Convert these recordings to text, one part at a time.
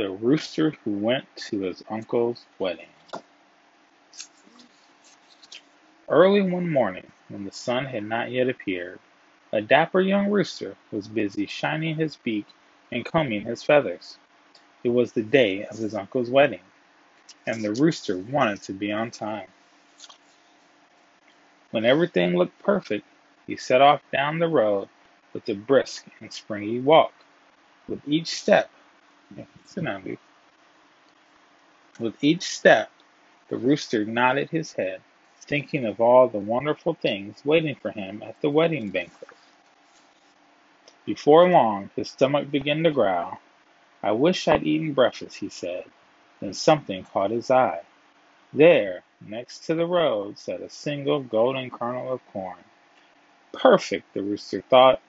The Rooster Who Went to His Uncle's Wedding. Early one morning, when the sun had not yet appeared, a dapper young rooster was busy shining his beak and combing his feathers. It was the day of his uncle's wedding, and the rooster wanted to be on time. When everything looked perfect, he set off down the road with a brisk and springy walk. With each step, with each step, the rooster nodded his head, thinking of all the wonderful things waiting for him at the wedding banquet. Before long, his stomach began to growl. I wish I'd eaten breakfast, he said. Then something caught his eye. There, next to the road, sat a single golden kernel of corn. Perfect, the rooster thought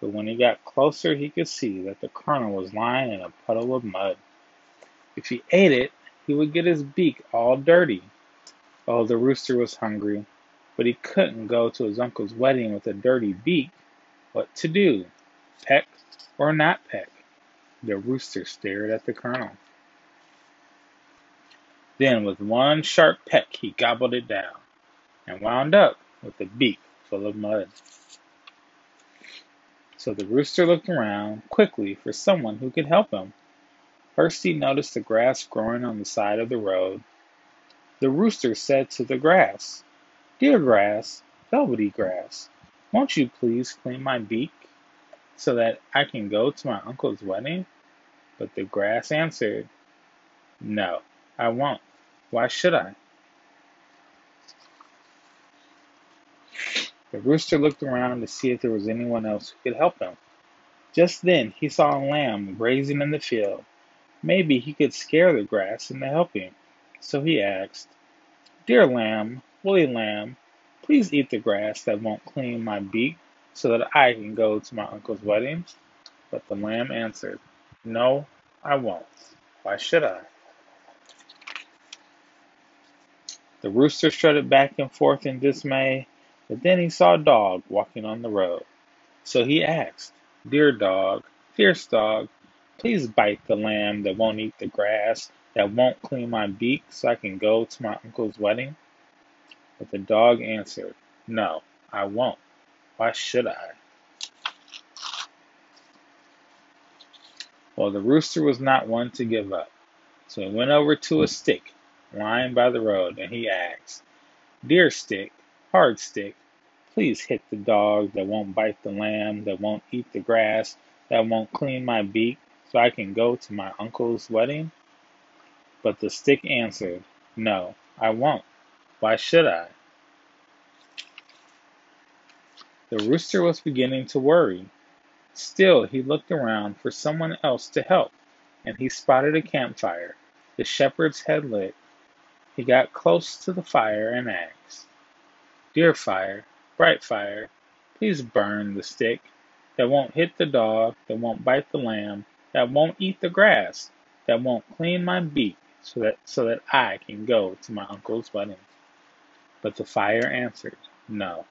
but when he got closer he could see that the kernel was lying in a puddle of mud. If he ate it, he would get his beak all dirty. Oh, the rooster was hungry, but he couldn't go to his uncle's wedding with a dirty beak. What to do? Peck or not peck? The rooster stared at the kernel. Then, with one sharp peck, he gobbled it down and wound up with a beak full of mud. So the rooster looked around quickly for someone who could help him. First he noticed the grass growing on the side of the road. The rooster said to the grass, Dear grass, velvety grass, won't you please clean my beak so that I can go to my uncle's wedding? But the grass answered, No, I won't. Why should I? The rooster looked around to see if there was anyone else who could help him. Just then he saw a lamb grazing in the field. Maybe he could scare the grass into helping. So he asked, Dear lamb, woolly lamb, please eat the grass that won't clean my beak so that I can go to my uncle's wedding. But the lamb answered, No, I won't. Why should I? The rooster strutted back and forth in dismay. But then he saw a dog walking on the road. So he asked, Dear dog, fierce dog, please bite the lamb that won't eat the grass, that won't clean my beak so I can go to my uncle's wedding? But the dog answered, No, I won't. Why should I? Well, the rooster was not one to give up. So he went over to a stick lying by the road and he asked, Dear stick, hard stick, please hit the dog that won't bite the lamb, that won't eat the grass, that won't clean my beak, so I can go to my uncle's wedding? But the stick answered, No, I won't. Why should I? The rooster was beginning to worry. Still, he looked around for someone else to help, and he spotted a campfire, the shepherd's head lit. He got close to the fire and asked, Dear fire, bright fire, please burn the stick that won't hit the dog, that won't bite the lamb, that won't eat the grass, that won't clean my beak, so that so that I can go to my uncle's wedding. But the fire answered, No,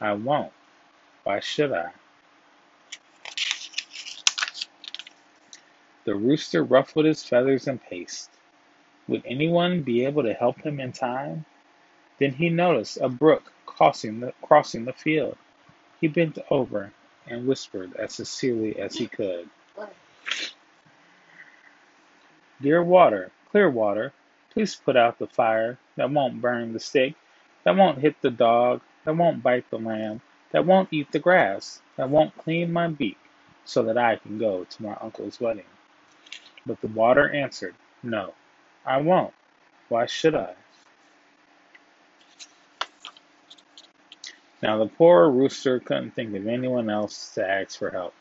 I won't. Why should I? The rooster ruffled his feathers and paced. Would anyone be able to help him in time? Then he noticed a brook crossing the, crossing the field. He bent over and whispered as sincerely as he could. Dear water, clear water, please put out the fire that won't burn the stick, that won't hit the dog, that won't bite the lamb, that won't eat the grass, that won't clean my beak, so that I can go to my uncle's wedding. But the water answered, No, I won't. Why should I? Now the poor rooster couldn't think of anyone else to ask for help.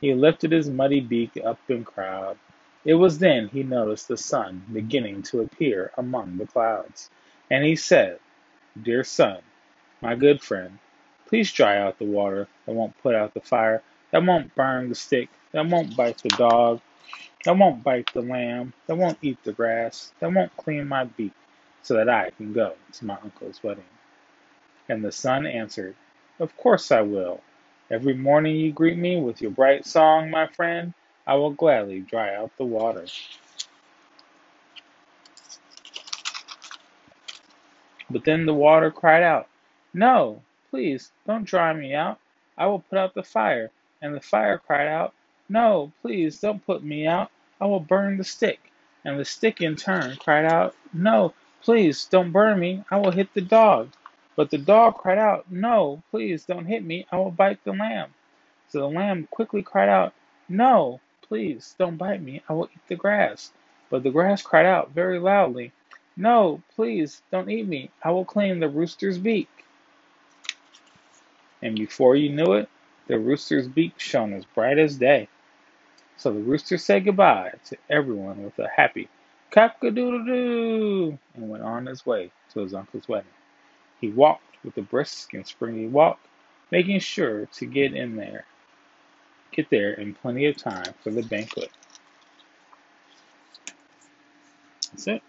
He lifted his muddy beak up and crowed. It was then he noticed the sun beginning to appear among the clouds, and he said, Dear sun, my good friend, please dry out the water that won't put out the fire, that won't burn the stick, that won't bite the dog, that won't bite the lamb, that won't eat the grass, that won't clean my beak, so that I can go to my uncle's wedding. And the sun answered, Of course I will. Every morning you greet me with your bright song, my friend, I will gladly dry out the water. But then the water cried out, No, please don't dry me out. I will put out the fire. And the fire cried out, No, please don't put me out. I will burn the stick. And the stick in turn cried out, No, please don't burn me. I will hit the dog. But the dog cried out, No, please don't hit me. I will bite the lamb. So the lamb quickly cried out, No, please don't bite me. I will eat the grass. But the grass cried out very loudly, no, please, don't eat me. I will clean the rooster's beak. And before you knew it, the rooster's beak shone as bright as day. So the rooster said goodbye to everyone with a happy cock a doodle doo and went on his way to his uncle's wedding. He walked with a brisk and springy walk, making sure to get in there, get there in plenty of time for the banquet. That's it.